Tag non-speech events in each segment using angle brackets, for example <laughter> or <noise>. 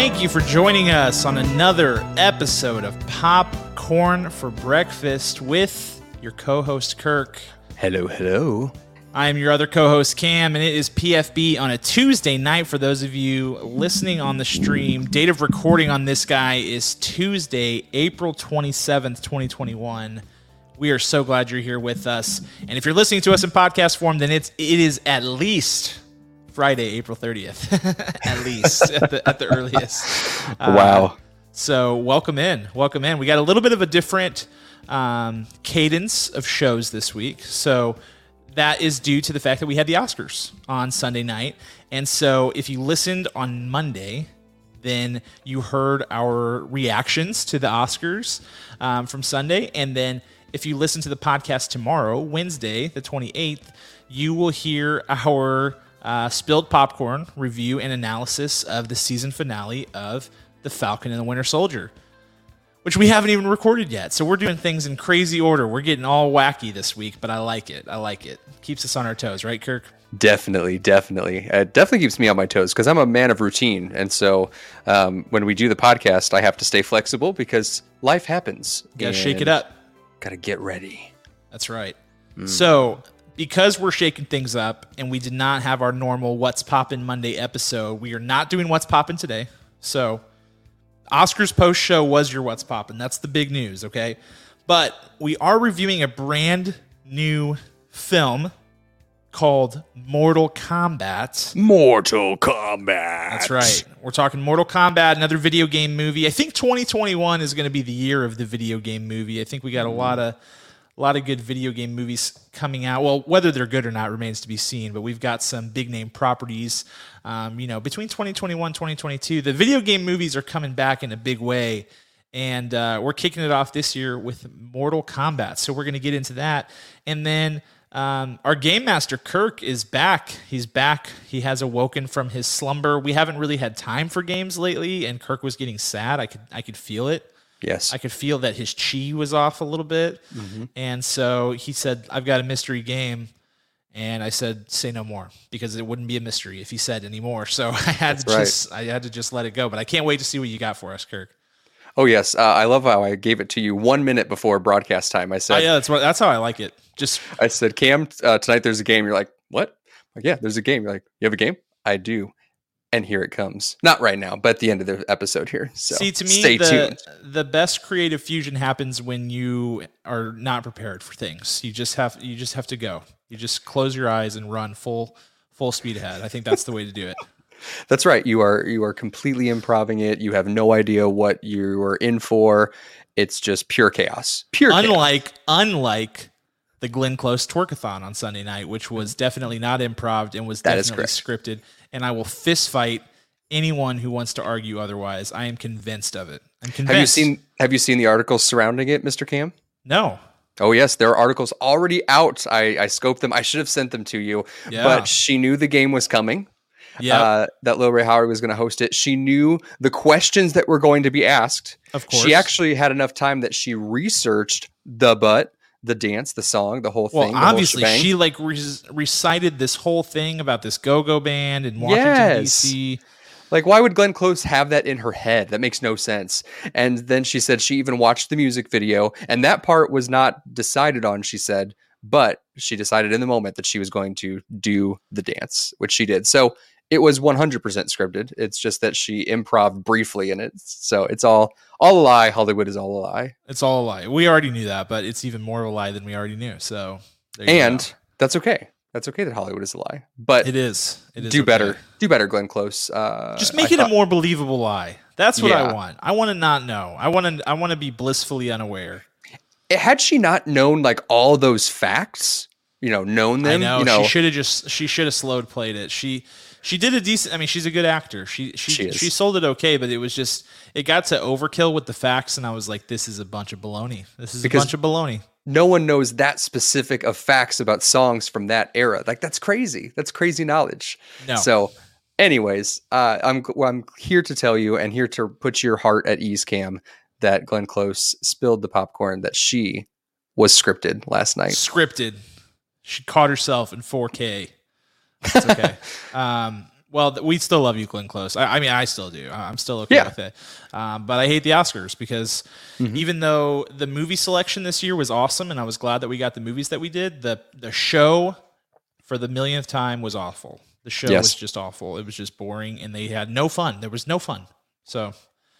Thank you for joining us on another episode of Popcorn for Breakfast with your co host, Kirk. Hello, hello. I am your other co host, Cam, and it is PFB on a Tuesday night for those of you listening on the stream. Date of recording on this guy is Tuesday, April 27th, 2021. We are so glad you're here with us. And if you're listening to us in podcast form, then it's it is at least Friday, April 30th, <laughs> at least at, the, at the earliest. <laughs> Uh, wow. So welcome in, welcome in. We got a little bit of a different um, cadence of shows this week. So that is due to the fact that we had the Oscars on Sunday night, and so if you listened on Monday, then you heard our reactions to the Oscars um, from Sunday, and then if you listen to the podcast tomorrow, Wednesday, the 28th, you will hear our uh, spilled popcorn review and analysis of the season finale of The Falcon and the Winter Soldier, which we haven't even recorded yet. So we're doing things in crazy order. We're getting all wacky this week, but I like it. I like it. Keeps us on our toes, right, Kirk? Definitely, definitely. It definitely keeps me on my toes because I'm a man of routine. And so um, when we do the podcast, I have to stay flexible because life happens. Gotta shake it up. Gotta get ready. That's right. Mm. So because we're shaking things up and we did not have our normal What's Poppin' Monday episode, we are not doing What's Poppin' today. So, Oscars post show was your What's Poppin'. That's the big news, okay? But we are reviewing a brand new film called Mortal Kombat. Mortal Kombat. That's right. We're talking Mortal Kombat, another video game movie. I think 2021 is going to be the year of the video game movie. I think we got a lot of a lot of good video game movies coming out. Well, whether they're good or not remains to be seen, but we've got some big name properties. Um, you know, between 2021 2022, the video game movies are coming back in a big way. And uh, we're kicking it off this year with Mortal Kombat. So we're going to get into that. And then um, our game master, Kirk, is back. He's back. He has awoken from his slumber. We haven't really had time for games lately, and Kirk was getting sad. I could, I could feel it. Yes. I could feel that his chi was off a little bit. Mm-hmm. And so he said, I've got a mystery game. And I said, say no more because it wouldn't be a mystery if he said any more. So <laughs> I had that's to just I had to just let it go. But I can't wait to see what you got for us, Kirk. Oh yes, uh, I love how I gave it to you one minute before broadcast time. I said, oh, yeah, that's what, that's how I like it. Just I said, Cam, uh, tonight there's a game. You're like, what? Like, yeah, there's a game. You're like, you have a game? I do and here it comes. Not right now, but at the end of the episode here. So see, to me, stay the, tuned. The best creative fusion happens when you are not prepared for things. You just have you just have to go. You just close your eyes and run full full speed ahead. I think that's the way to do it. <laughs> That's right. You are you are completely improving it. You have no idea what you are in for. It's just pure chaos. Pure. Unlike chaos. unlike the Glenn Close Twerkathon on Sunday night, which was definitely not improv and was definitely scripted. And I will fist fight anyone who wants to argue otherwise. I am convinced of it. I'm convinced. Have you seen Have you seen the articles surrounding it, Mr. Cam? No. Oh yes, there are articles already out. I, I scoped them. I should have sent them to you, yeah. but she knew the game was coming. Yeah, uh, that Lil Rel Howery was going to host it. She knew the questions that were going to be asked. Of course, she actually had enough time that she researched the butt the dance, the song, the whole thing. Well, obviously, she like re- recited this whole thing about this go-go band in Washington yes. D.C. Like, why would Glenn Close have that in her head? That makes no sense. And then she said she even watched the music video, and that part was not decided on. She said, but she decided in the moment that she was going to do the dance, which she did. So it was 100% scripted. It's just that she improv briefly in it. So it's all all a lie. Hollywood is all a lie. It's all a lie. We already knew that, but it's even more of a lie than we already knew. So and go. that's okay. That's okay that Hollywood is a lie. But it is. It is do okay. better. Do better, Glenn Close. Uh, Just make I it thought, a more believable lie. That's what yeah. I want. I want to not know. I want to. I want to be blissfully unaware. Had she not known like all those facts, you know, known them, I know, you know, she should have just. She should have slowed played it. She she did a decent. I mean, she's a good actor. She she she, she, sold it okay, but it was just it got to overkill with the facts, and I was like, this is a bunch of baloney. This is because a bunch of baloney. No one knows that specific of facts about songs from that era. Like that's crazy. That's crazy knowledge. No. So, anyways, uh, I'm well, I'm here to tell you and here to put your heart at ease, Cam, that Glenn Close spilled the popcorn that she was scripted last night. Scripted. She caught herself in 4K. It's okay. <laughs> um, well, th- we still love you, Glenn Close. I, I mean, I still do. I'm still okay Yeah. with it. Um, but I hate the Oscars because even though the movie selection this year was awesome, and I was glad that we got the movies that we did, the the show for the millionth time was awful. The show Yes. was just awful. It was just boring, and they had no fun. There was no fun. So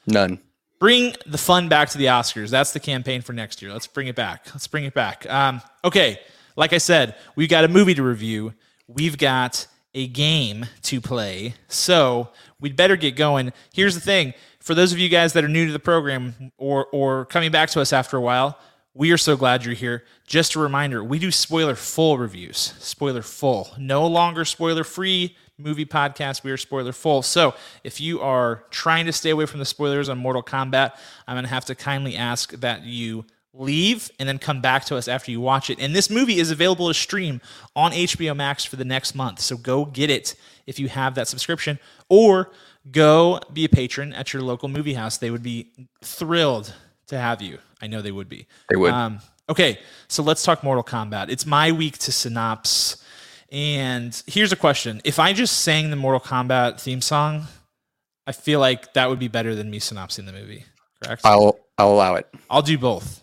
None. bring the fun back to the Oscars. That's the campaign for next year. Let's bring it back. Let's bring it back. Um, okay, like I said, we've got a movie to review. We've got a game to play. So we'd better get going. Here's the thing: for those of you guys that are new to the program or or coming back to us after a while, we are so glad you're here. Just a reminder, we do spoiler full reviews. Spoiler full. No longer spoiler free movie podcast. We are spoiler full. So if you are trying to stay away from the spoilers on Mortal Kombat, I'm going to have to kindly ask that you leave and then come back to us after you watch it. And this movie is available to stream on HBO Max for the next month. So go get it if you have that subscription or go be a patron at your local movie house. They would be thrilled to have you. I know they would be. They would. Um, okay, so let's talk Mortal Kombat. It's my week to synopse. And here's a question. If I just sang the Mortal Kombat theme song, I feel like that would be better than me synopsing the movie. Correct? I'll I'll allow it. I'll do both.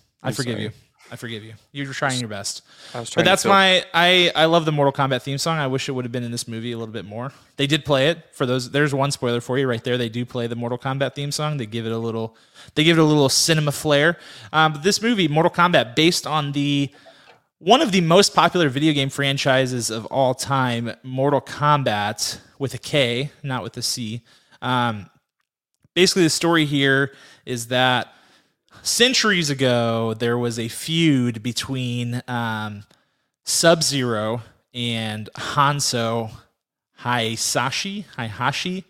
I I'm forgive sorry. you. I forgive you. You were trying your best. I was But that's my I I love the Mortal Kombat theme song. I wish it would have been in this movie a little bit more. They did play it for those. There's one spoiler for you right there. They do play the Mortal Kombat theme song. They give it a little. They give it a little cinema flair. Um, but this movie, Mortal Kombat, based on the one of the most popular video game franchises of all time, Mortal Kombat with a K, not with a C. Um, basically, the story here is that centuries ago there was a feud between um, Sub Zero and Hanzo Haisashi, Haihashi,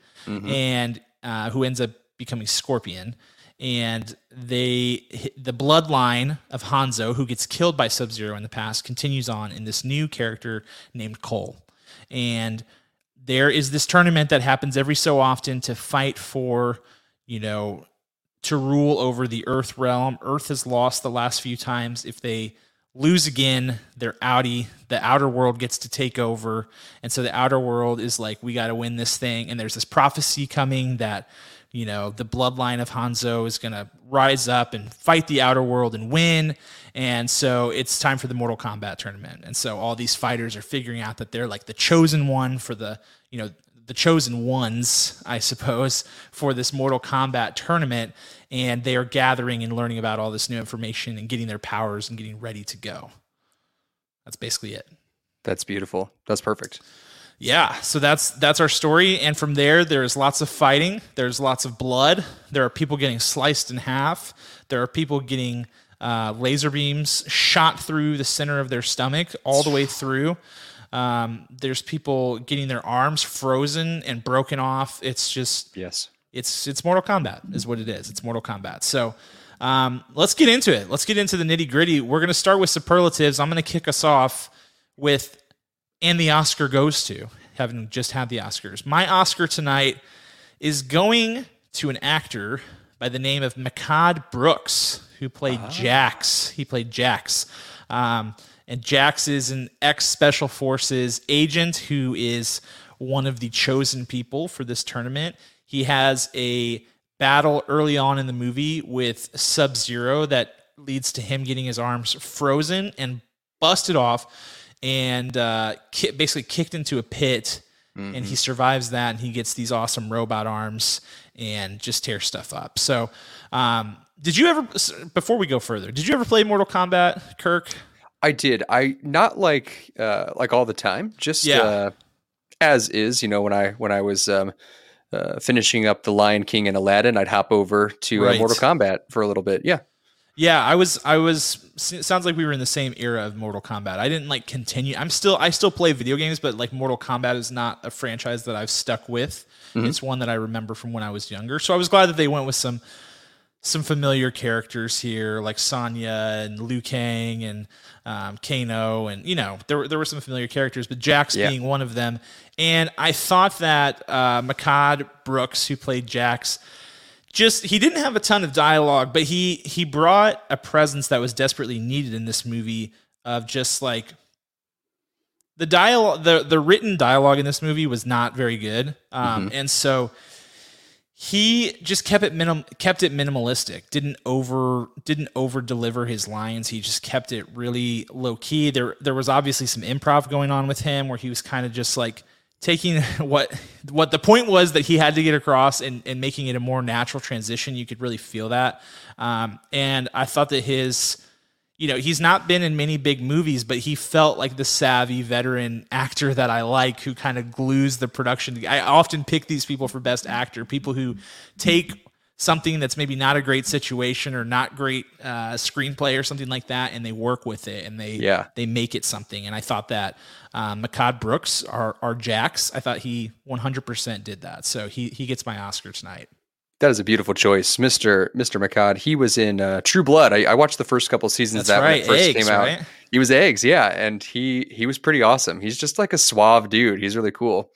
and uh, who ends up becoming Scorpion. And they, the bloodline of Hanzo, who gets killed by Sub Zero in the past, continues on in this new character named Cole. And there is this tournament that happens every so often to fight for, you know, to rule over the Earth realm. Earth has lost the last few times. If they lose again, they're outie. The outer world gets to take over. And so the outer world is like, we got to win this thing. And there's this prophecy coming that, you know, the bloodline of Hanzo is going to rise up and fight the outer world and win. And so it's time for the Mortal Kombat tournament. And so all these fighters are figuring out that they're like the chosen one for the, you know, the chosen ones, I suppose, for this Mortal Kombat tournament. And they are gathering and learning about all this new information and getting their powers and getting ready to go. That's basically it. That's beautiful. That's perfect. Yeah, so that's that's our story, and from there, there's lots of fighting. There's lots of blood. There are people getting sliced in half. There are people getting uh, laser beams shot through the center of their stomach all the way through. Um, there's people getting their arms frozen and broken off. It's just Yes. it's it's Mortal Kombat is what it is. It's Mortal Kombat. So um, let's get into it. Let's get into the nitty gritty. We're gonna start with superlatives. I'm gonna kick us off with and the Oscar goes to having just had the Oscars. My Oscar tonight is going to an actor by the name of Mehcad Brooks, who played Jax. He played Jax. Um, and Jax is an ex Special Forces agent who is one of the chosen people for this tournament. He has a battle early on in the movie with Sub Zero that leads to him getting his arms frozen and busted off and uh, ki- basically kicked into a pit. And he survives that, and he gets these awesome robot arms and just tears stuff up. So, um, did you ever? Before we go further, did you ever play Mortal Kombat, Kirk? I did. I not like uh like all the time, just Yeah. uh as is, you know, when I when I was um uh, finishing up The Lion King and Aladdin, I'd hop over to uh, Right. Mortal Kombat for a little bit. Yeah. Yeah, I was. I was. Sounds like we were in the same era of Mortal Kombat. I didn't like continue. I'm still. I still play video games, but like Mortal Kombat is not a franchise that I've stuck with Mm-hmm. It's one that I remember from when I was younger. So I was glad that they went with some some familiar characters here, like Sonya and Liu Kang and um, Kano, and you know there there were some familiar characters, but Jax yeah. being one of them. And I thought that uh, Mehcad Brooks, who played Jax, just he didn't have a ton of dialogue, but he he brought a presence that was desperately needed in this movie of just like the dialogue the the written dialogue in this movie was not very good um, mm-hmm. and so he just kept it minim kept it minimalistic didn't over didn't over deliver his lines. He just kept it really low key there there was obviously some improv going on with him where he was kind of just like taking <laughs> what what the point was that he had to get across and, and making it a more natural transition. You could really feel that. Um, and i thought that his you know, he's not been in many big movies, but he felt like the savvy veteran actor that I like who kind of glues the production. I often pick these people for best actor, people who take something that's maybe not a great situation or not great uh, screenplay or something like that, and they work with it and they yeah. they make it something. And I thought that um, Mehcad Brooks, our our Jax, I thought he 100% did that. So he he gets my Oscar tonight. That is a beautiful choice, Mister Mister Mehcad. He was in uh, True Blood. I, I, watched the first couple seasons That's that right. when it first eggs, came out. Right? He was eggs, yeah, and he he was pretty awesome. He's just like a suave dude. He's really cool.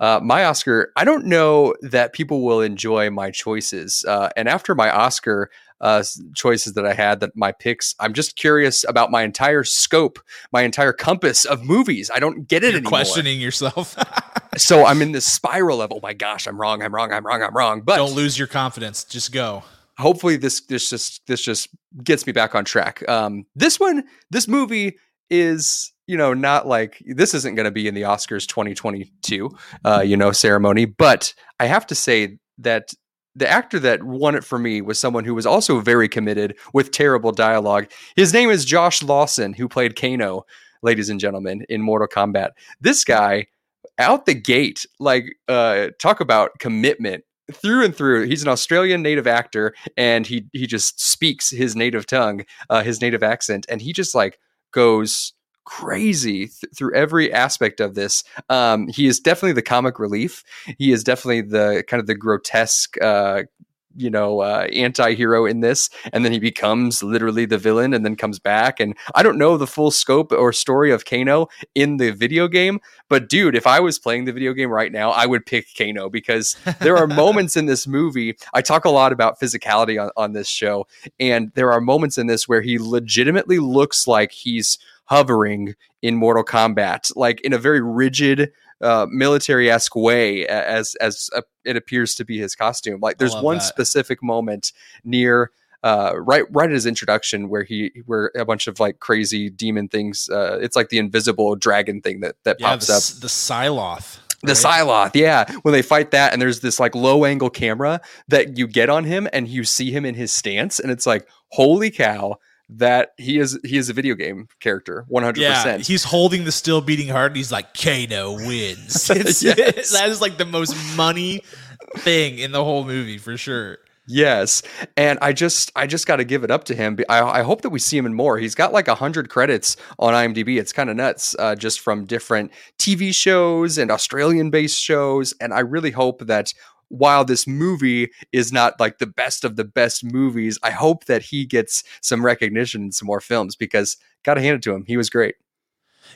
Uh, my Oscar, I don't know that people will enjoy my choices. Uh, and after my Oscar uh, choices that I had, that my picks, I'm just curious about my entire scope, my entire compass of movies. I don't get it You're anymore. Questioning yourself. <laughs> so I'm in this spiral of, oh my gosh, I'm wrong, I'm wrong, I'm wrong, I'm wrong. But don't lose your confidence. Just go. Hopefully this this just this just gets me back on track. Um, this one, this movie is you know not like this isn't going to be in the Oscars 2022 uh, you know ceremony, but I have to say that the actor that won it for me was someone who was also very committed with terrible dialogue. His name is Josh Lawson, who played Kano, ladies and gentlemen, in Mortal Kombat. This guy out the gate, like uh, talk about commitment through and through. He's an Australian native actor, and he he just speaks his native tongue, uh, his native accent, and he just like goes crazy th- through every aspect of this. Um, he is definitely the comic relief. He is definitely the kind of the grotesque uh, you know uh, anti-hero in this and then he becomes literally the villain and then comes back and i don't know the full scope or story of kano in the video game but dude if i was playing the video game right now i would pick kano because there are <laughs> moments in this movie i talk a lot about physicality on, on this show and there are moments in this where he legitimately looks like he's hovering in mortal kombat like in a very rigid uh, military esque way as as uh, it appears to be his costume. Like there's one that. specific moment near. Uh, right, right at his introduction, where he, where a bunch of like crazy demon things. Uh, it's like the invisible dragon thing that that yeah, pops the, up. The Psylloth. The Psylloth, yeah. When they fight that, and there's this like low angle camera that you get on him, and you see him in his stance, and it's like, holy cow! That he is he is a video game character 100% yeah, he's holding the still beating heart and he's like kano wins. <laughs> Yes. <laughs> that is like the most money thing in the whole movie for sure. Yes and i just i just got to give it up to him. I, I hope that we see him in more. He's got like 100 credits on imdb. It's kind of nuts uh, just from different tv shows and australian based shows and i really hope that while this movie is not like the best of the best movies, I hope that he gets some recognition in some more films because gotta hand it to him. He was great.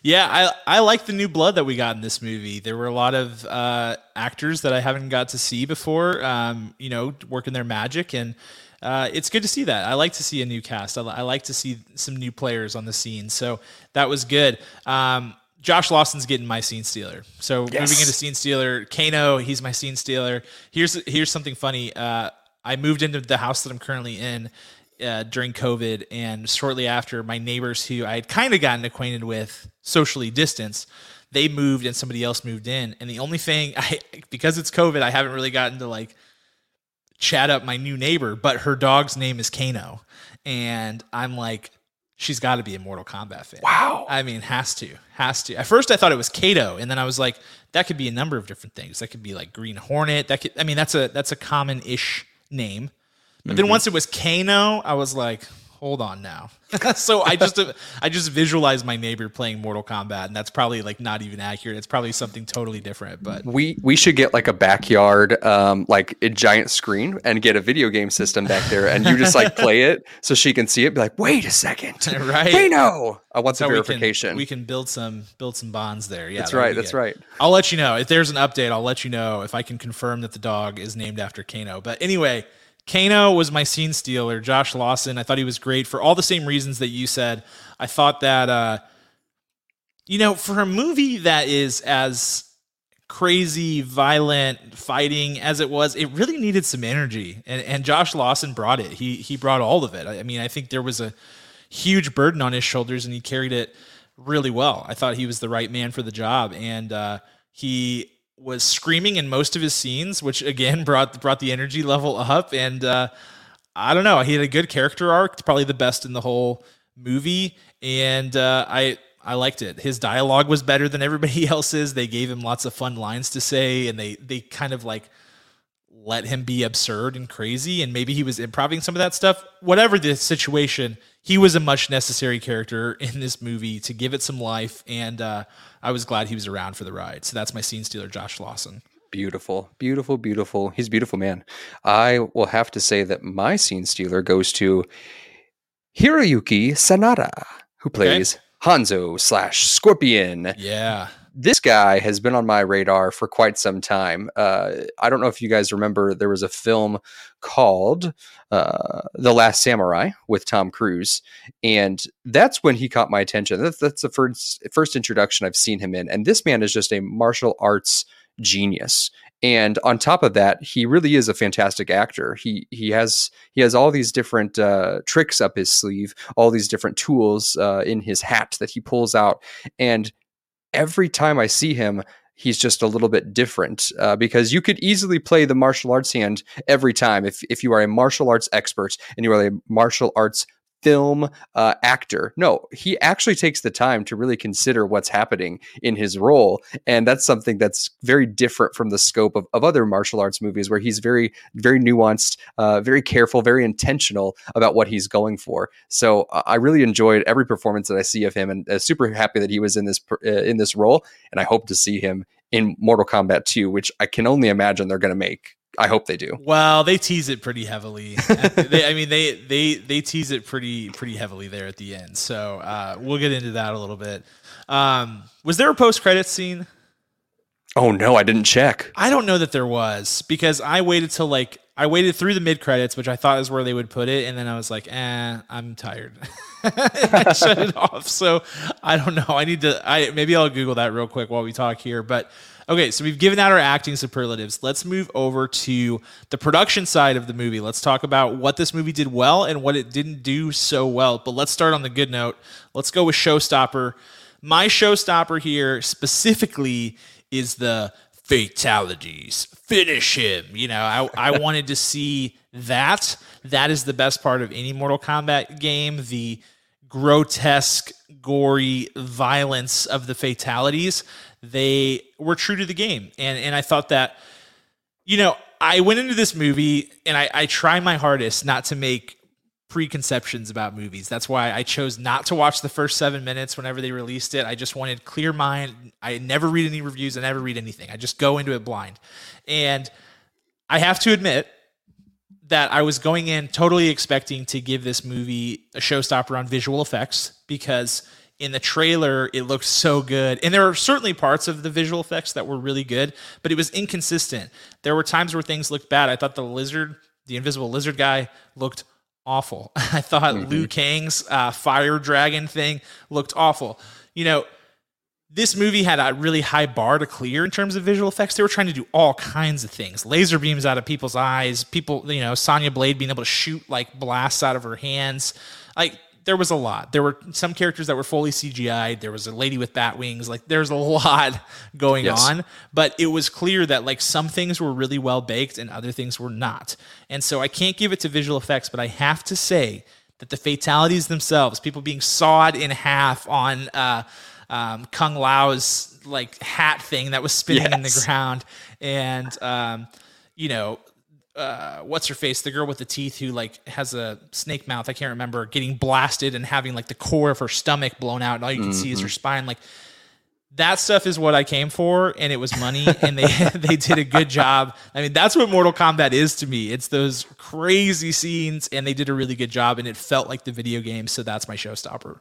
Yeah, I I like the new blood that we got in this movie. There were a lot of uh, actors that I haven't got to see before, um, you know, working their magic, and uh, it's good to see that. I like to see a new cast. I, I, like to see some new players on the scene. So that was good. Um, Josh Lawson's getting my scene stealer. So yes. moving into scene stealer, Kano, he's my scene stealer. Here's here's something funny. Uh, I moved into the house that I'm currently in uh, during COVID, and shortly after, my neighbors who I had kind of gotten acquainted with socially distanced, they moved and somebody else moved in. And the only thing <laughs> I because it's COVID, I haven't really gotten to like chat up my new neighbor, but her dog's name is Kano, and I'm like she's got to be a Mortal Kombat fan. Wow. I mean, has to, has to. At first, I thought it was Kato, and then I was like, that could be a number of different things. That could be like Green Hornet. That could, I mean, that's a that's a common ish name. But mm-hmm. then once it was Kano, I was like, hold on now. <laughs> so I just I just visualize my neighbor playing Mortal Kombat, and that's probably like not even accurate. It's probably something totally different. But we we should get like a backyard, um, like a giant screen, and get a video game system back there, and you just like play it <laughs> so she can see it. Be like, wait a second, <laughs> right? Hey, no, I want So the we can- verification. We can, build some build some bonds there. Yeah, that's right. That's good. right. I'll let you know if there's an update. I'll let you know if I can confirm that the dog is named after Kano. But anyway, Kano was my scene stealer. Josh Lawson. I thought he was great for all the same reasons that you said. I thought that uh, you know, for a movie that is as crazy, violent fighting as it was, it really needed some energy, and and Josh Lawson brought it. He he brought all of it. I, I mean, I think there was a huge burden on his shoulders, and he carried it really well. I thought he was the right man for the job, and uh, he was screaming in most of his scenes, which again <laughs> brought brought the energy level up. And uh, I don't know, he had a good character arc, probably the best in the whole movie, and uh, I. I liked it. His dialogue was better than everybody <laughs> else's. They gave him lots of fun lines to say, and they they kind of like let him be absurd and crazy and maybe he was improving some of that stuff whatever the situation he was a much necessary character <laughs> in this movie to give it some life and uh, i was glad he was around for the ride so that's my scene stealer josh lawson Beautiful, beautiful, beautiful. He's a beautiful man. I will have to say that my scene stealer goes to Hiroyuki Sanada, who plays Hanzo slash Scorpion. yeah This guy has been on my radar for quite some time. Uh, I don't know if you guys remember, there was a film called uh, The Last Samurai with Tom Cruise, and that's when he caught my attention. That's, that's the first first introduction I've seen him in, and this man is just a martial arts genius. And on top of that, he really is a fantastic actor. He he has he has all these different uh, tricks up his sleeve, all these different tools uh, in his hat that he pulls out, and every time I see him, he's just a little bit different uh, because you could easily play the martial arts hand every time. If if you are a martial arts expert and you are a martial arts film uh, actor. No, he actually takes the time to really consider what's happening in his role. And that's something that's very different from the scope of, of other martial arts movies where he's very, very nuanced, uh, very careful, very intentional about what he's going for. So uh, I really enjoyed every performance that I see of him and uh, super happy that he was in this, uh, in this role. And I hope to see him in Mortal Kombat 2, which I can only imagine they're going to make. I hope they do. well they tease it pretty heavily <laughs> they, i mean they they they tease it pretty pretty heavily there at the end so uh, we'll get into that a little bit um, was there a post-credit scene Oh no, I didn't check. I don't know that there was because I waited till like I waited through the mid credits, which I thought is where they would put it, and then I was like, eh, I'm tired. <laughs> I shut it <laughs> off. So I don't know. I need to. I maybe I'll Google that real quick while we talk here. But okay, so we've given out our acting superlatives. Let's move over to the production side of the movie. Let's talk about what this movie did well and what it didn't do so well. But let's start on the good note. Let's go with showstopper. My showstopper here specifically is the fatalities. Finish him. You know, I, I <laughs> wanted to see that. That is the best part of any Mortal Kombat game. The grotesque, gory violence of the fatalities. They were true to the game. And and I thought that, you know, I went into this movie and I, I try my hardest not to make preconceptions about movies. That's why I chose not to watch the first seven minutes whenever they released it. I just wanted clear mind. I never read any reviews. I never read anything. I just go into it blind. And I have to admit that I was going in totally expecting to give this movie a showstopper on visual effects because in the trailer it looked so good. And there are certainly parts of the visual effects that were really good, but it was inconsistent. There were times where things looked bad. I thought the lizard, the invisible lizard guy, looked awful. <laughs> I thought Liu Kang's uh, fire dragon thing looked awful. You know, this movie had a really high bar to clear in terms of visual effects. They were trying to do all kinds of things laser beams out of people's eyes, people, you know, Sonya Blade being able to shoot like blasts out of her hands. Like, there was a lot. There were some characters that were fully CGI'd. There was a lady with bat wings. Like, there's a <laughs> lot going Yes. on. But it was clear that like some things were really well baked and other things were not. And so I can't give it to visual effects, but I have to say that the fatalities themselves, people being sawed in half on uh, um, Kung Lao's like hat thing that was spinning in the ground, and um, you know uh, what's her face, the girl with the teeth who like has a snake mouth. I can't remember getting blasted and having like the core of her stomach blown out, and all you can mm-hmm. see is her mm-hmm. spine. Like that stuff is what I came for, and it was money, and they <laughs> they did a good job. I mean, that's what Mortal Kombat is to me. It's those crazy scenes, and they did a really good job, and it felt like the video game. So that's my showstopper.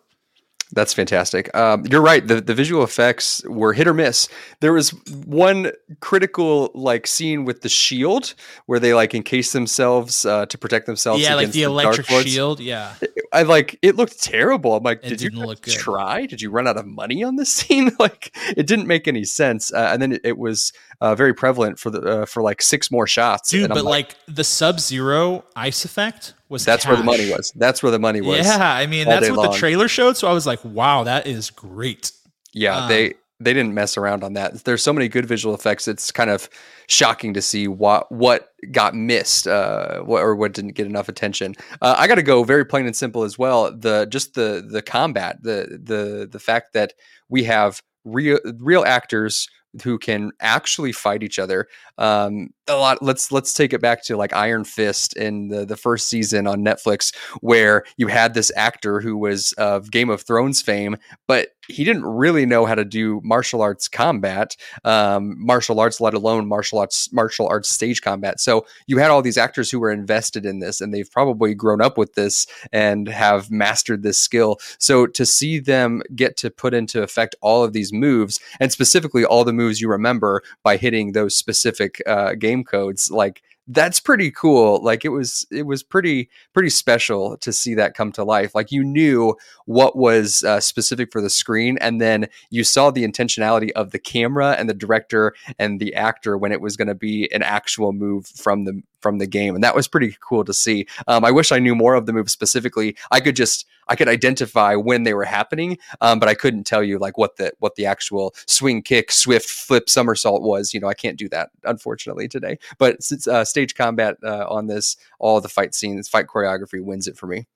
That's fantastic. Um, you're right. The the visual effects were hit or miss. There was one critical like scene with the shield where they like encase themselves uh, to protect themselves. Yeah, like the, the electric shield. Yeah. I like it looked terrible. I'm like, it did you try? Did you run out of money on this <laughs> scene? <laughs> like, it didn't make any sense. Uh, and then it, it was uh, very prevalent for the uh, for like six more shots. Dude, but like, like the Sub Zero ice effect was that's cash. where the money was. That's where the money was. Yeah, I mean that's what long. the trailer showed. So I was like, wow, that is great. Yeah, um, they they didn't mess around on that. There's so many good visual effects. It's kind of shocking to see what what got missed uh, what, or what didn't get enough attention. Uh, I got to go very plain and simple as well. The just the the combat, the the the fact that we have real real actors who can actually fight each other. Um, a lot. Let's let's take it back to like Iron Fist in the the first season on Netflix, where you had this actor who was of Game of Thrones fame, but he didn't really know how to do martial arts combat, um, martial arts, let alone martial arts martial arts stage combat. So you had all these actors who were invested in this, and they've probably grown up with this and have mastered this skill. So to see them get to put into effect all of these moves, and specifically all the moves you remember by hitting those specific uh, game codes, like that's pretty cool like it was it was pretty pretty special to see that come to life like you knew what was uh, specific for the screen and then you saw the intentionality of the camera and the director and the actor when it was going to be an actual move from the from the game, and that was pretty cool to see. Um, I wish I knew more of the moves specifically. I could just I could identify when they were happening, um, but I couldn't tell you like what the what the actual swing, kick, swift, flip, somersault was. You know, I can't do that unfortunately today. But since uh, stage combat uh, on this, all the fight scenes, fight choreography wins it for me.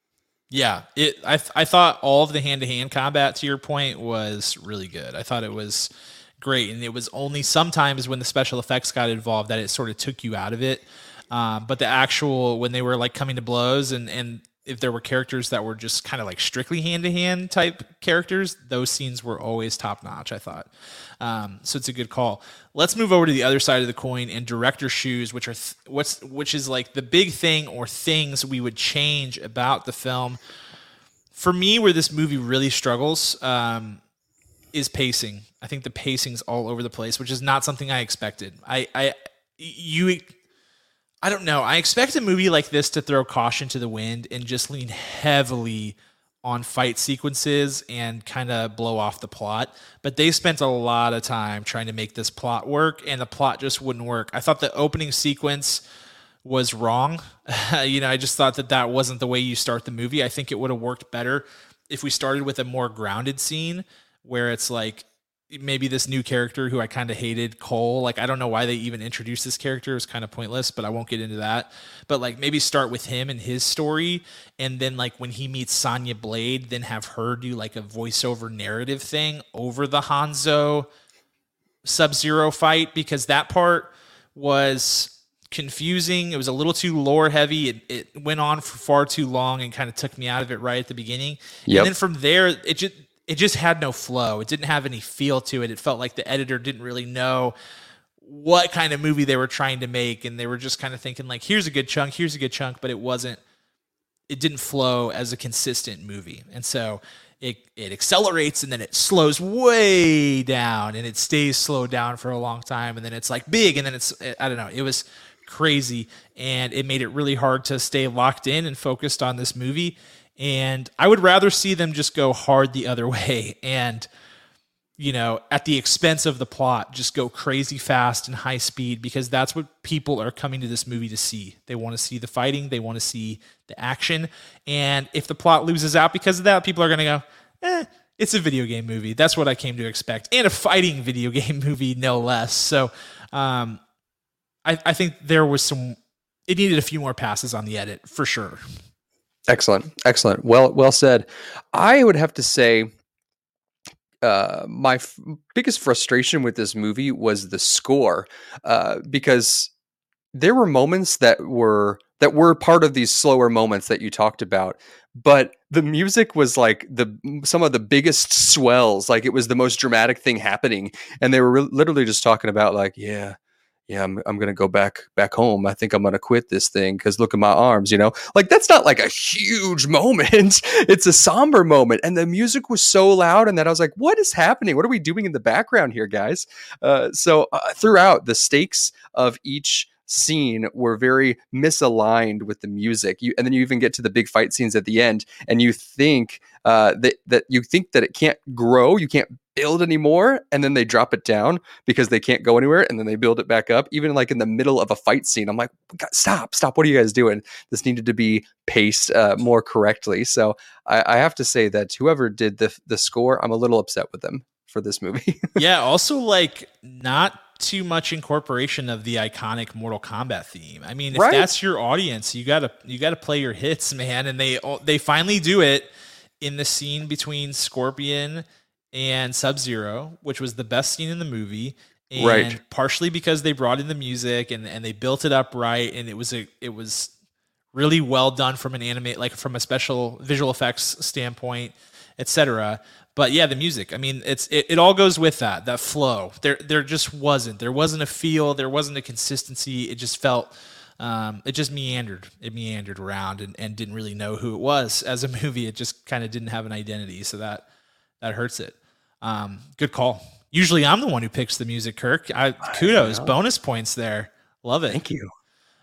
Yeah, it. I I thought all of the hand to hand combat, to your point, was really good. I thought it was great, and it was only sometimes when the special effects got involved that it sort of took you out of it. Um, but the actual when they were like coming to blows and and if there were characters that were just kind of like strictly hand to hand type characters, those scenes were always top notch. I thought, um, so it's a good call. Let's move over to the other side of the coin and director shoes, which are th- what's which is like the big thing or things we would change about the film. For me, where this movie really struggles um, is pacing. I think the pacing's all over the place, which is not something I expected. I, I you I don't know. I expect a movie like this to throw caution to the wind and just lean heavily on fight sequences and kind of blow off the plot. But they spent a lot of time trying to make this plot work, and the plot just wouldn't work. I thought the opening sequence was wrong. <laughs> you know, I just thought that that wasn't the way you start the movie. I think it would have worked better if we started with a more grounded scene where it's like maybe this new character who I kind of hated, Cole. Like I don't know why they even introduced this character. It was kind of pointless, but I won't get into that. But like maybe start with him and his story, and then like when he meets Sonya Blade, then have her do like a voiceover narrative thing over the Hanzo Sub Zero fight because that part was confusing. It was a little too lore heavy. It, it went on for far too long and kind of took me out of it right at the beginning. Yep. And then from there, it just it just had no flow. It didn't have any feel to it. It felt like the editor didn't really know what kind of movie they were trying to make and they were just kind of thinking like here's a good chunk, here's a good chunk, but it wasn't it didn't flow as a consistent movie. And so it it accelerates and then it slows way down and it stays slowed down for a long time and then it's like big and then it's eh, I don't know. It was crazy and it made it really hard to stay locked in and focused on this movie and I would rather see them just go hard the other <laughs> way and, you know, at the expense of the plot, just go crazy fast and high speed because that's what people are coming to this movie to see. They want to see the fighting, they want to see the action. And if the plot loses out because of that, people are going to go, eh, it's a video game movie. That's what I came to expect. And a fighting <laughs> video game movie, no less. So um, I, I think there was some, it needed a few more passes on the edit for sure. Excellent, excellent. Well, well said. I would have to say, uh, my f- biggest frustration with this movie was the score, uh, because there were moments that were that were part of these slower moments that you talked about but the music was like the some of the biggest swells like it was the most dramatic thing happening and they were re- literally just talking about like yeah yeah i'm, I'm gonna go back back home. I think i'm gonna quit this thing because look at my arms you know? Like that's not like a huge <laughs> moment. It's a somber moment. And the music was so loud and that i was like what is happening? What are we doing in the background here guys? Uh, so uh, throughout the stakes of each scene were very misaligned with the music. You, and then you even get to the big fight scenes at the end, and you think uh, that that you think that it can't grow, you can't build anymore, and then they drop it down because they can't go anywhere, and then they build it back up. Even like in the middle of a fight scene, I'm like, stop, stop! What are you guys doing? This needed to be paced uh, more correctly. So I, I have to say that whoever did the the score, I'm a little upset with them for this movie. <laughs> yeah, also like not too much incorporation of the iconic Mortal Kombat theme. I mean, if right? that's your audience, you gotta you gotta play your hits, <laughs> man. And they oh, they finally do it in the scene between Scorpion and Sub Zero, which was the best scene in the movie. And right. partially because they brought in the music and, and they built it up right, and it was a it was really well done from an anime like from a special visual effects standpoint, etc. But yeah, the music. I mean, it's it, it all goes with that that flow. There there just wasn't there wasn't a feel. There wasn't a consistency. It just felt. Um, it just meandered. It meandered around and, and didn't really know who it was as a movie. It just kind of didn't have an identity, so that that hurts it. Um, good call. Usually, I'm the one who picks the music. Kirk, I, kudos, I bonus points there. Love it. Thank you.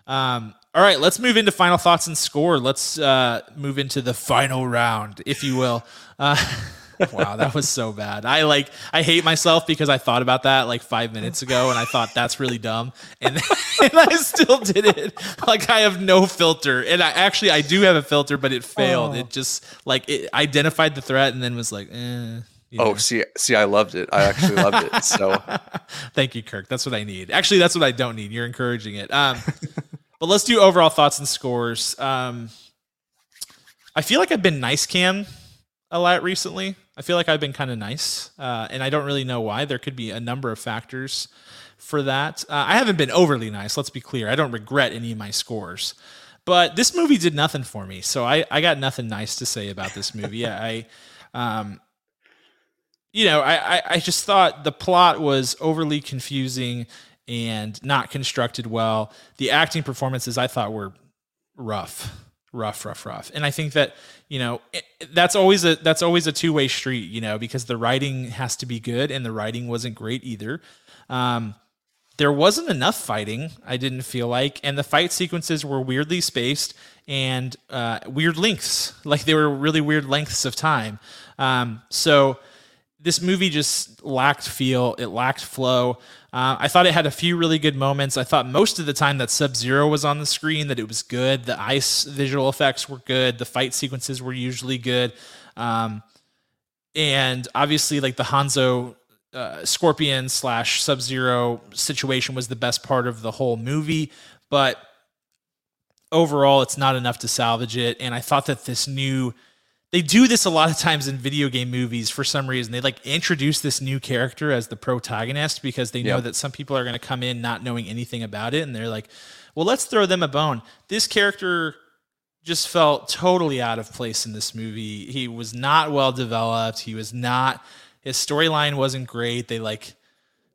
Um, all right, let's move into final thoughts and score. Let's uh, move into the final round, if you will. Uh, <laughs> wow, that was so bad. I like I hate myself because I thought about that like five minutes ago and I thought that's really dumb. And, <laughs> and I still did it. Like I have no filter. And I actually I do have a filter, but it failed. Oh. It just like it identified the threat and then was like, eh. You oh, know. Oh, see, see, I loved it. I actually loved it. So, <laughs> thank you, Kirk. That's what I need. Actually, that's what I don't need. You're encouraging it. Um, but let's do overall thoughts and scores. Um, I feel like I've been nice, Cam, a lot recently. I feel like I've been kind of nice, uh, and I don't really know why. There could be a number of factors for that. Uh, I haven't been overly nice. Let's be clear. I don't regret any of my scores, but this movie did nothing for me. So I, I got nothing nice to say about this movie. <laughs> I, um, you know, I, I, I just thought the plot was overly confusing and not constructed well. The acting performances I thought were rough rough rough rough. And i think that you know it, that's always a that's always a two-way street you know because the writing has to be good and the writing wasn't great either. Um, there wasn't enough fighting i didn't feel like and the fight sequences were weirdly spaced and uh, weird lengths. Like they were really weird lengths of time. Um, so this movie just lacked feel it lacked flow uh, I thought it had a few really good moments. I thought most of the time that Sub Zero was on the screen that it was good. The ice visual effects were good. The fight sequences were usually good. Um, and obviously, like the Hanzo uh, Scorpion slash Sub Zero situation was the best part of the whole movie. But overall, it's not enough to salvage it. And I thought that this new they do this a lot of times in video game movies for some reason. They like introduce this new character as the protagonist because they know yep. that some people are going to come in not knowing anything about it and they're like, "Well, let's throw them a bone." This character just felt totally out of place in this movie. He was not well developed. He was not his storyline wasn't great. They like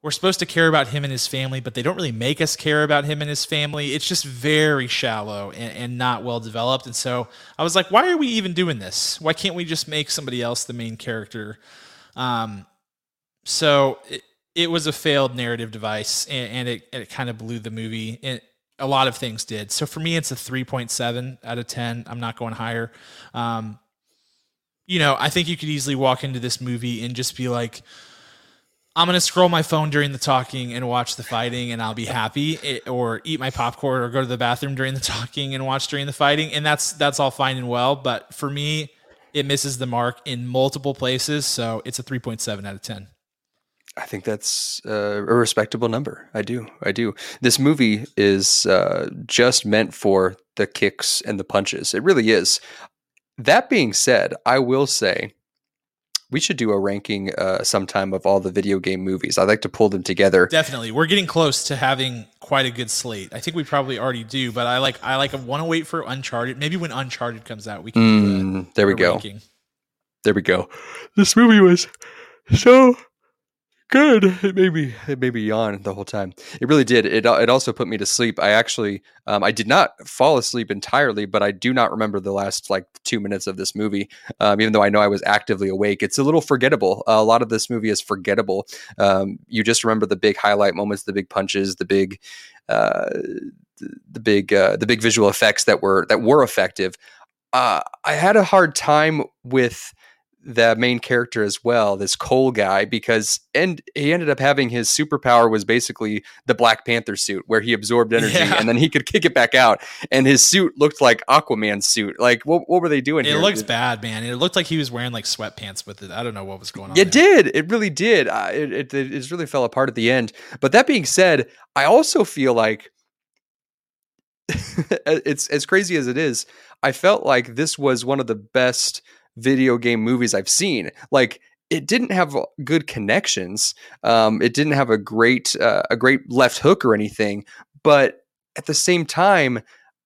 we're supposed to care about him and his family, but they don't really make us care about him and his family. It's just very shallow and, and, not well developed. And so I was like, why are we even doing this? Why can't we just make somebody else the main character? Um, so it, it, was a failed narrative device and, and it, it kind of blew the movie. And a lot of things did. So for me, it's a 3.7 out of 10. I'm not going higher. Um, you know, I think you could easily walk into this movie and just be like, I'm gonna scroll my phone during the talking and watch the fighting, and I'll be happy. It, or eat my popcorn, or go to the bathroom during the <laughs> talking and watch during the fighting, and that's that's all fine and well. But for me, it misses the mark in multiple places, so it's a 3.7 out of 10. I think that's uh, a respectable number. I do. I do. This movie is uh, just meant for the kicks and the punches. It really is. That being said, I will say we should do a ranking uh, sometime of all the video game movies. I'd like to pull them together. Definitely, we're getting close to having quite a good slate. I think we probably already do, but I like I like want to wait for Uncharted. Maybe when Uncharted comes out, we can. do a, Mm, there we go. ranking. There we go. This movie was so good. It made me it made me yawn the whole time. It really did. It it also put me to sleep. I actually um, I did not fall asleep entirely, but I do not remember the last like two minutes of this movie. Um, even though I know I was actively awake, it's a little forgettable. a lot of this movie is forgettable. Um, you just remember the big highlight moments, the big punches, the big. Uh, the, the big uh, the big visual effects that were that were effective. Uh, I had a hard time with the main character as well, this Cole guy, because and he ended up having his superpower was basically the Black Panther suit, where he absorbed <laughs> energy Yeah. and then he could kick it back out. And his suit looked like Aquaman's suit. Like, what, what were they doing It here? looks bad, man. It looked like he was wearing like sweatpants with it. I don't know what was going on. It there. did. It really did. Uh, it, it, it just really fell apart at the end. But that being said, I also feel like <laughs> it's as crazy as it is. I felt like this was one of the best video game movies I've seen. Like it didn't have good connections. Um, it didn't have a great uh, a great left hook or anything. But at the same time,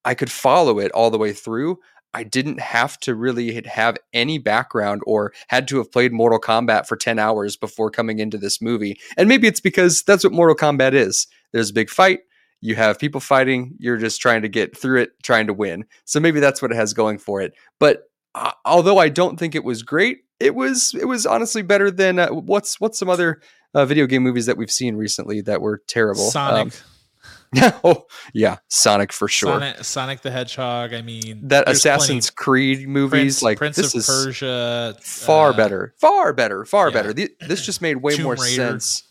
I could follow it all the way through. I didn't have to really have any background or had to have played Mortal Kombat for 10 hours before coming into this movie. And maybe it's because that's what Mortal Kombat is. There's a big fight, you have people fighting, you're just trying to get through it, trying to win. So maybe that's what it has going for it. But uh, although I don't think it was great, it was it was honestly better than uh, what's what's some other uh, video game movies that we've seen recently that were terrible. Sonic, <laughs> Um, oh, yeah, Sonic for sure. Sonic, Sonic the Hedgehog. I mean, that Assassin's Creed movies Prince, like Prince this of is Persia, far uh, better, far better, far yeah. better. Th- This just made way Tomb more Raider. sense.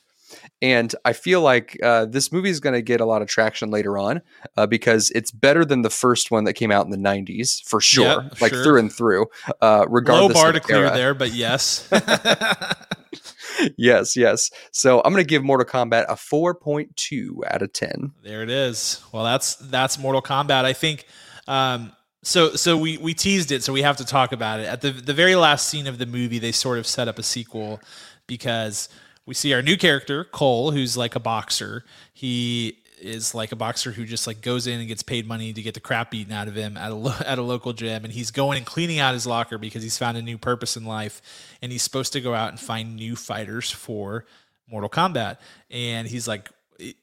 And I feel like uh, this movie is going to get a lot of traction later on uh, because it's better than the first one that came out in the '90s for sure, Yeah, like sure. through and through. Uh, Low regardless bar of to clear era. there, but yes. <laughs> yes, yes. So I'm going to give Mortal Kombat a 4.2 out of 10. There it is. Well, that's that's Mortal Kombat. I think. Um, so so we we teased it, so we have to talk about it. At the the very last scene of the movie, they sort of set up a sequel because we see our new character Cole, who's like a boxer. He is like a boxer who just like goes in and gets paid money to get the crap beaten out of him at a lo- <laughs> at a local gym, and he's going and cleaning out his locker because he's found a new purpose in life, and he's supposed to go out and find new fighters for Mortal Kombat, and he's like,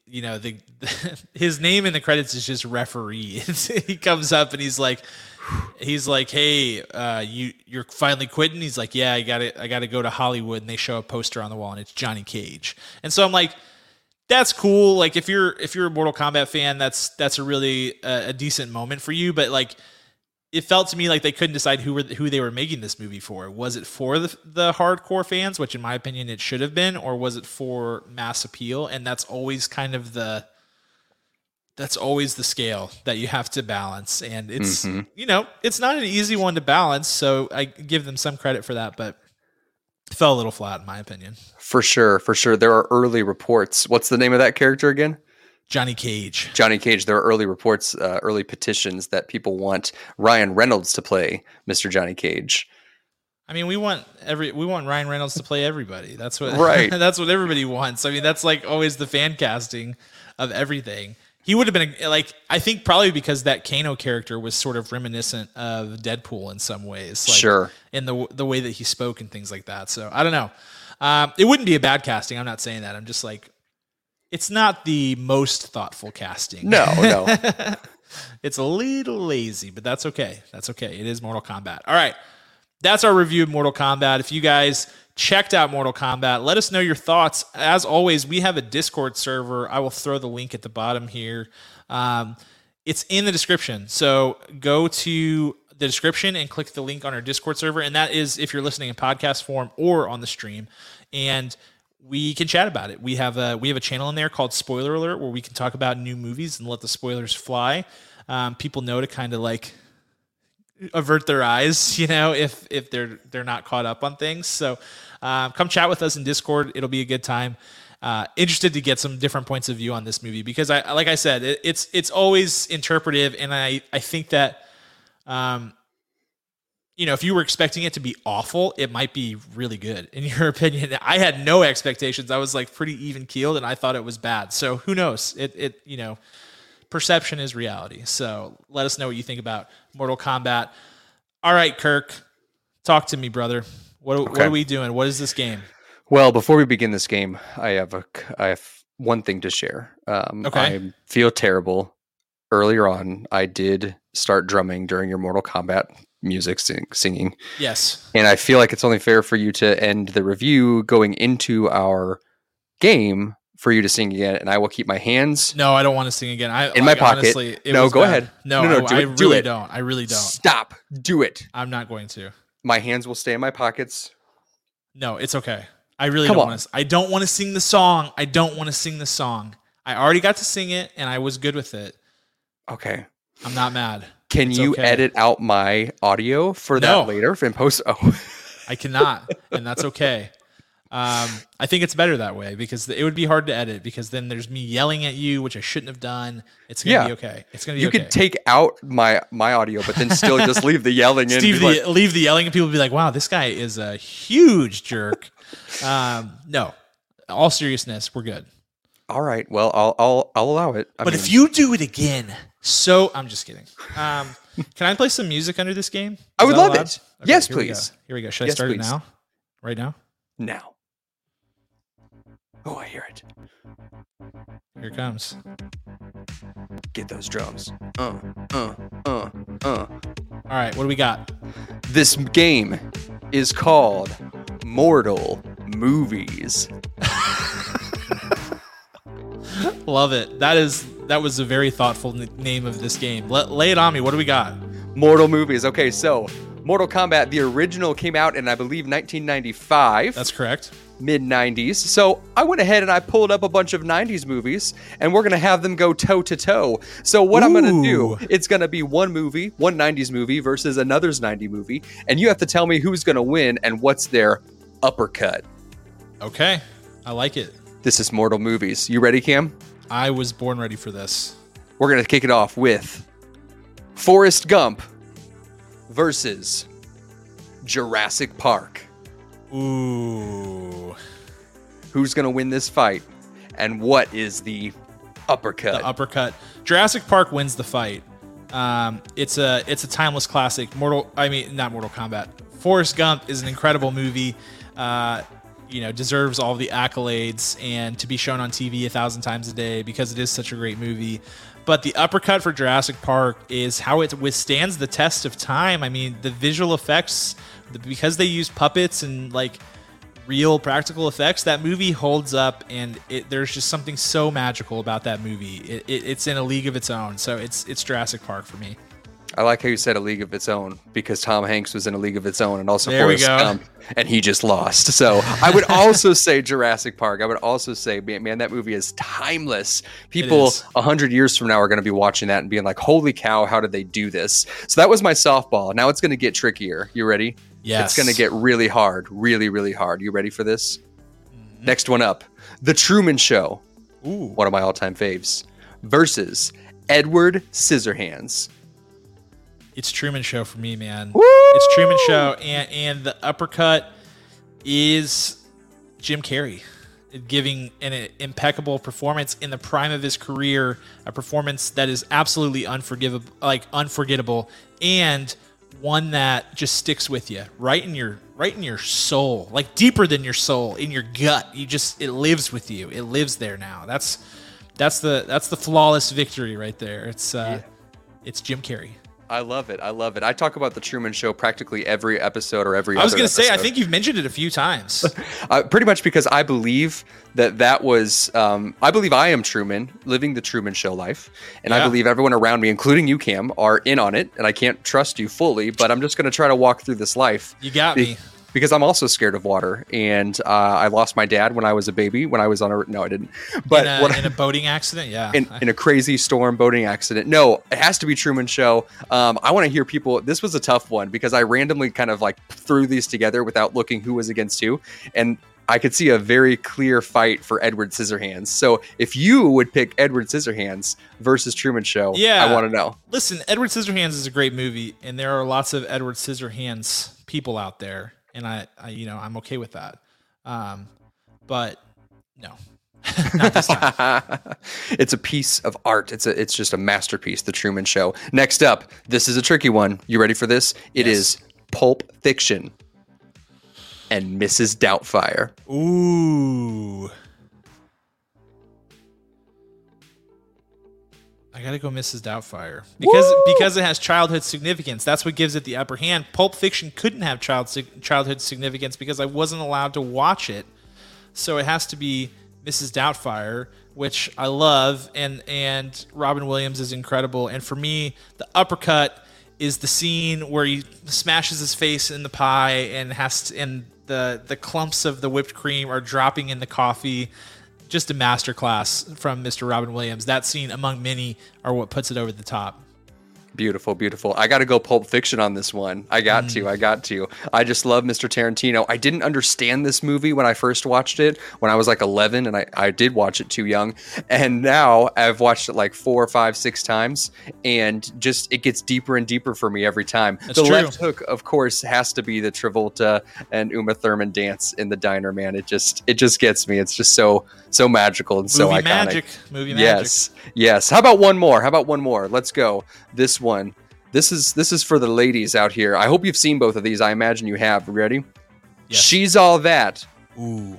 you know, the <laughs> his name in the credits is just referee. <laughs> he comes up and he's like, he's like, hey, uh, you you're finally quitting. He's like, yeah, I got to I got to go to Hollywood, and they show a poster on the wall, and it's Johnny Cage, and so I'm like. That's cool. Like if you're if you're a Mortal Kombat fan, that's that's a really uh, a decent moment for you. But like it felt to me like they couldn't decide who were who they were making this movie for. Was it for the the hardcore fans, which in my opinion it should have been, or was it for mass appeal? And that's always kind of the that's always the scale that you have to balance. And it's Mhm. you know it's not an easy one to balance. So I give them some credit for that, but it fell a little flat in my opinion. For sure, for sure. There are early reports. What's the name of that character again? Johnny Cage. Johnny Cage. There are early reports, uh, early petitions that people want Ryan Reynolds to play Mr. Johnny Cage. I mean, we want every we want Ryan Reynolds to play everybody. That's what Right. <laughs> that's what everybody wants. I mean, that's like always the fan casting of everything. He would have been like I think probably because that Kano character was sort of reminiscent of Deadpool in some ways. Like, Sure. In the the way that he spoke and things like that. So I don't know. Um, it wouldn't be a bad casting. I'm not saying that. I'm just like, it's not the most thoughtful casting. No, no. <laughs> it's a little lazy, but that's okay. That's okay. It is Mortal Kombat. All right. That's our review of Mortal Kombat. If you guys checked out Mortal Kombat, let us know your thoughts. As always, we have a Discord server. I will throw the link at the bottom here. Um, it's in the description. So go to the description and click the link on our Discord server. And that is if you're listening in podcast form or on the stream. And we can chat about it. We have a we have a channel in there called Spoiler Alert where we can talk about new movies and let the spoilers fly. Um, people know to kind of like avert their eyes, <laughs> you know, if if they're they're not caught up on things. So um, come chat with us in Discord. It'll be a good time. Uh, interested to get some different points of view on this movie because I like I said it, it's it's always interpretive and I I think that um, you know, if you were expecting it to be awful, it might be really good. In <laughs> your opinion, I had no expectations. I was like pretty even keeled, and I thought it was bad. So who knows? It it you know, perception is reality. So let us know what you think about Mortal Kombat. All right, Kirk, talk to me, brother. What what are we doing? What is this game? Well, before we begin this game, I have a I have one thing to share. Um, Okay. I feel terrible. Earlier on, I did start drumming during your Mortal Kombat music sing, singing, Yes. and I feel like it's only fair for you to end the review going into our game for you to sing again. And I will keep my hands. No, I don't want to sing again. I In my pocket. Honestly, it No, go bad. ahead. No, No, no, I, do I it- do really it. don't. I really don't. Stop. Do it. I'm not going to. My hands will stay in my pockets. No, it's okay. I really Come don't want to. I don't want to sing the song. I don't want to sing the song. I already got to sing it, and I was good with it. Okay. I'm not mad. Can It's you okay. edit out my audio for No. that later in post? Oh, I cannot, and that's okay. Um, I think it's better that way because it would be hard to edit because then there's me yelling at you, which I shouldn't have done. It's gonna Yeah. be okay. It's gonna be you okay. could take out my my audio, but then still just leave the yelling in. Steve the, like, leave the yelling, and people be like, "Wow, this guy is a huge jerk." um, no, all seriousness, we're good. All right. Well, I'll I'll I'll allow it. I But mean, if you do it again, so I'm just kidding. Um, can I play some music under this game? I would love allowed? it. Yes, here we please. Here we go. Should I start please. it now? Right now? now. Oh, I hear it. Here it comes. Get those drums. Uh, uh, uh, uh. All right, what do we got? This game is called Mortal Movies. <laughs> Love it. That is that was a very thoughtful n- name of this game. Let, lay it on me. What do we got? Mortal Movies. Okay, so Mortal Kombat, the original came out in, I believe, 1995. That's correct. Mid 90s. So I went ahead and I pulled up a bunch of 90s movies and we're going to have them go toe to toe. So what I'm going to do, it's going to be one movie, one 90s movie versus another's 90 movie, and you have to tell me who's going to win and what's their uppercut. Okay, I like it. This is Mortal Movies. You ready, Cam? I was born ready for this. We're going to kick it off with Forrest Gump versus Jurassic Park. Ooh, Who's going to win this fight? And what is the uppercut? the uppercut. Jurassic Park wins the fight. Um, it's a it's a timeless classic. Mortal, I mean not Mortal Kombat. Forrest Gump is an incredible movie. Uh, you know, deserves all the accolades and to be shown on TV a thousand times a day because it is such a great movie. But the uppercut for Jurassic Park is how it withstands the test of time. I mean, the visual effects, because they use puppets and like real practical effects, that movie holds up, and it, there's just something so magical about that movie. It, it, it's in a league of its own. So it's it's Jurassic Park for me. I like how you said a league of its own because Tom Hanks was in a league of its own and also There Forrest. Gump, and he just lost. So I would also <laughs> say Jurassic Park. I would also say, man, man that movie is timeless. People a hundred years from now are going to be watching that and being like, "Holy cow, how did they do this?" So that was my softball. Now it's going to get trickier. You ready? Yes. It's going to get really hard, really, really hard. You ready for this? Mm-hmm. Next one up, The Truman Show, Ooh. one of my all-time faves, versus Edward Scissorhands. It's Truman Show for me, man. Woo! It's Truman Show, and and the uppercut is Jim Carrey giving an impeccable performance in the prime of his career, a performance that is absolutely unforgivable, like unforgettable, and one that just sticks with you right in your right in your soul, like deeper than your soul, in your gut. You just it lives with you. It lives there now. That's that's the that's the flawless victory right there. It's uh, it's Jim Carrey. I love it. I love it. I talk about the Truman Show practically every episode or every. I was going to say, I think you've mentioned it a few times. <laughs> uh, pretty much because I believe that that was. Um, I believe I am Truman, living the Truman Show life, and I believe everyone around me, including you, Cam, are in on it. And I can't trust you fully, but I'm just going to try to walk through this life. You got me. Because I'm also scared of water, and uh, I lost my dad when I was a baby. When I was on a no, I didn't. But in, a, in a boating accident, yeah. in, in a crazy storm boating accident. No, it has to be Truman Show. Um, I want to hear people. This was a tough one because I randomly kind of like threw these together without looking who was against who, and I could see a very clear fight for Edward Scissorhands. So if you would pick Edward Scissorhands versus Truman Show, Yeah. I want to know. Listen, Edward Scissorhands is a great movie, and there are lots of Edward Scissorhands people out there, and I, I you know, I'm okay with that. Um, but no, <laughs> this time. <laughs> it's a piece of art. It's a it's just a masterpiece, The Truman Show. Next up, this is a tricky one. You ready for this? It Yes. is Pulp Fiction and Mrs. Doubtfire. Ooh. Gotta go Mrs. Doubtfire because because it has childhood significance. That's what gives it the upper hand. Pulp Fiction couldn't have child childhood significance because I wasn't allowed to watch it, so it has to be Mrs. Doubtfire, which I love, and and Robin Williams is incredible. And for me, the uppercut is the scene where he smashes his face in the pie and has to, and the the clumps of the whipped cream are dropping in the coffee. Just a masterclass from Mr. Robin Williams. That scene, among many, are what puts it over the top. Beautiful, beautiful. I got to go Pulp Fiction on this one. I got to. I got to. I just love Mr. Tarantino. I didn't understand this movie when I first watched it when I was like 11, and I, I did watch it too young. And now I've watched it like four, five, six times, and just it gets deeper and deeper for me every time. That's the true. left hook, of course, has to be the Travolta and Uma Thurman dance in the diner. Man, it just it just gets me. It's just so so magical and so Movie iconic. magic. Movie magic. Yes, yes. How about one more? How about one more? Let's go. This one. This is this is for the ladies out here. I hope you've seen both of these. I imagine you have. Ready? Yes. She's all that Ooh.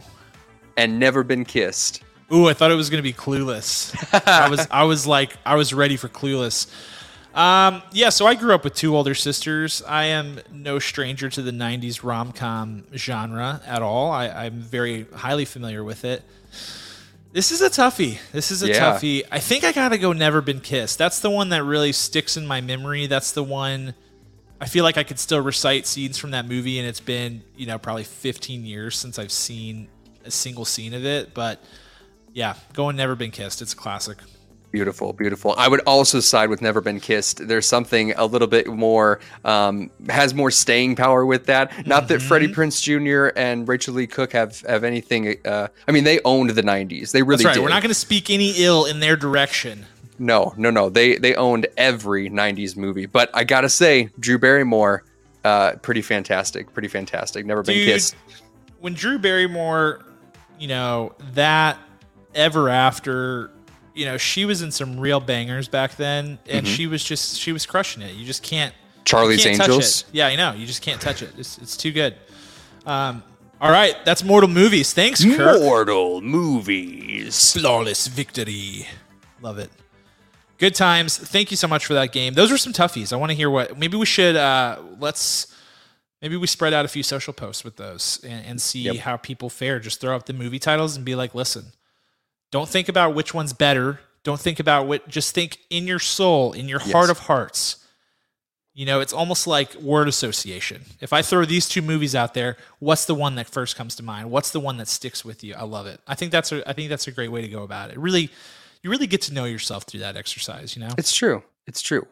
and never been kissed. Ooh, I thought it was gonna be Clueless. I was I was like I was ready for Clueless. Um, yeah, so I grew up with two older sisters. I am no stranger to the '90s rom com genre at all. I, I'm very highly familiar with it. This is a toughie. This is a Yeah. toughie. I think I gotta go. Never been kissed. That's the one that really sticks in my memory. That's the one. I feel like I could still recite scenes from that movie, and it's been you know probably 15 years since I've seen a single scene of it. But yeah, going Never Been Kissed. It's a classic. Beautiful, beautiful. I would also side with Never Been Kissed. There's something a little bit more, um, has more staying power with that. Not that Mm-hmm. Freddie Prinze Jr. and Rachael Leigh Cook have have anything. Uh, I mean, they owned the '90s. They really That's right. did. We're not going to speak any ill in their direction. No, no, no. They they owned every '90s movie. But I gotta say, Drew Barrymore, uh, pretty fantastic. Pretty fantastic. Never been kissed. when Drew Barrymore, you know, that ever after, you know, she was in some real bangers back then, and she was just she was crushing it. You just can't Charlie's can't touch Angels. it. Yeah, I know. You just can't touch it. It's, it's too good. Um, all right, that's Mortal Movies. Thanks, Kirk. Mortal movies. Flawless victory. Love it. Good times. Thank you so much for that game. Those were some toughies. I want to hear what. Maybe we should. Uh, let's. Maybe we spread out a few social posts with those and, and see Yep. how people fare. Just throw up the movie titles and be like, listen, don't think about which one's better. Don't think about what. Just think in your soul, in your heart of hearts. You know, it's almost like word association. If I throw these two movies out there, what's the one that first comes to mind? What's the one that sticks with you? I love it. I think that's a I think that's a great way to go about it. Really, you really get to know yourself through that exercise. You know, It's true. It's true.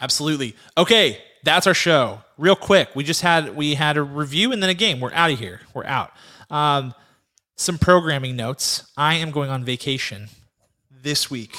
absolutely. Okay, that's our show. Real quick, we just had we had a review and then a game. We're out of here. We're out. Um, some programming notes. I am going on vacation this week.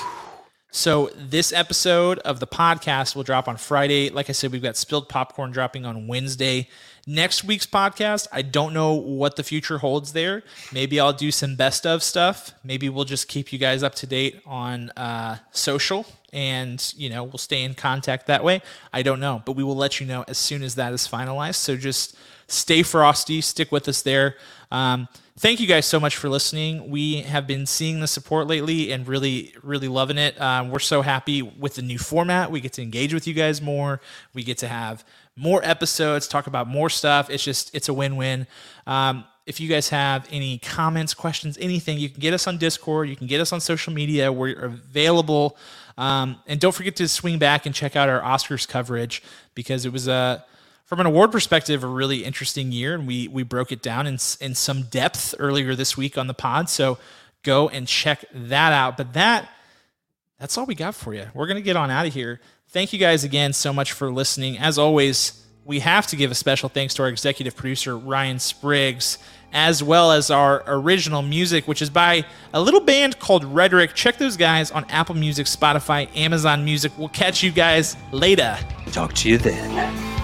So this episode of the podcast will drop on Friday. Like I said, we've got spilled popcorn dropping on Wednesday. Next week's podcast, I don't know what the future holds there. Maybe I'll do some best of stuff. Maybe we'll just keep you guys up to date on uh, social, and you know we'll stay in contact that way. I don't know, but we will let you know as soon as that is finalized. So just stay frosty, stick with us there. Um, thank you guys so much for listening. We have been seeing the support lately and really, really loving it. Um, we're so happy with the new format. We get to engage with you guys more. We get to have more episodes, talk about more stuff. It's just, it's a win win. Um, if you guys have any comments, questions, anything, you can get us on Discord. You can get us on social media. We're available. Um, and don't forget to swing back and check out our Oscars coverage because it was a from an award perspective, a really interesting year, and we we broke it down in in some depth earlier this week on the pod. So go and check that out. But that that's all we got for you. We're gonna get on out of here. Thank you guys again so much for listening. As always, we have to give a special thanks to our executive producer, Ryan Spriggs, as well as our original music, which is by a little band called Rhetoric. Check those guys on Apple Music, Spotify, Amazon Music. We'll catch you guys later. Talk to you then.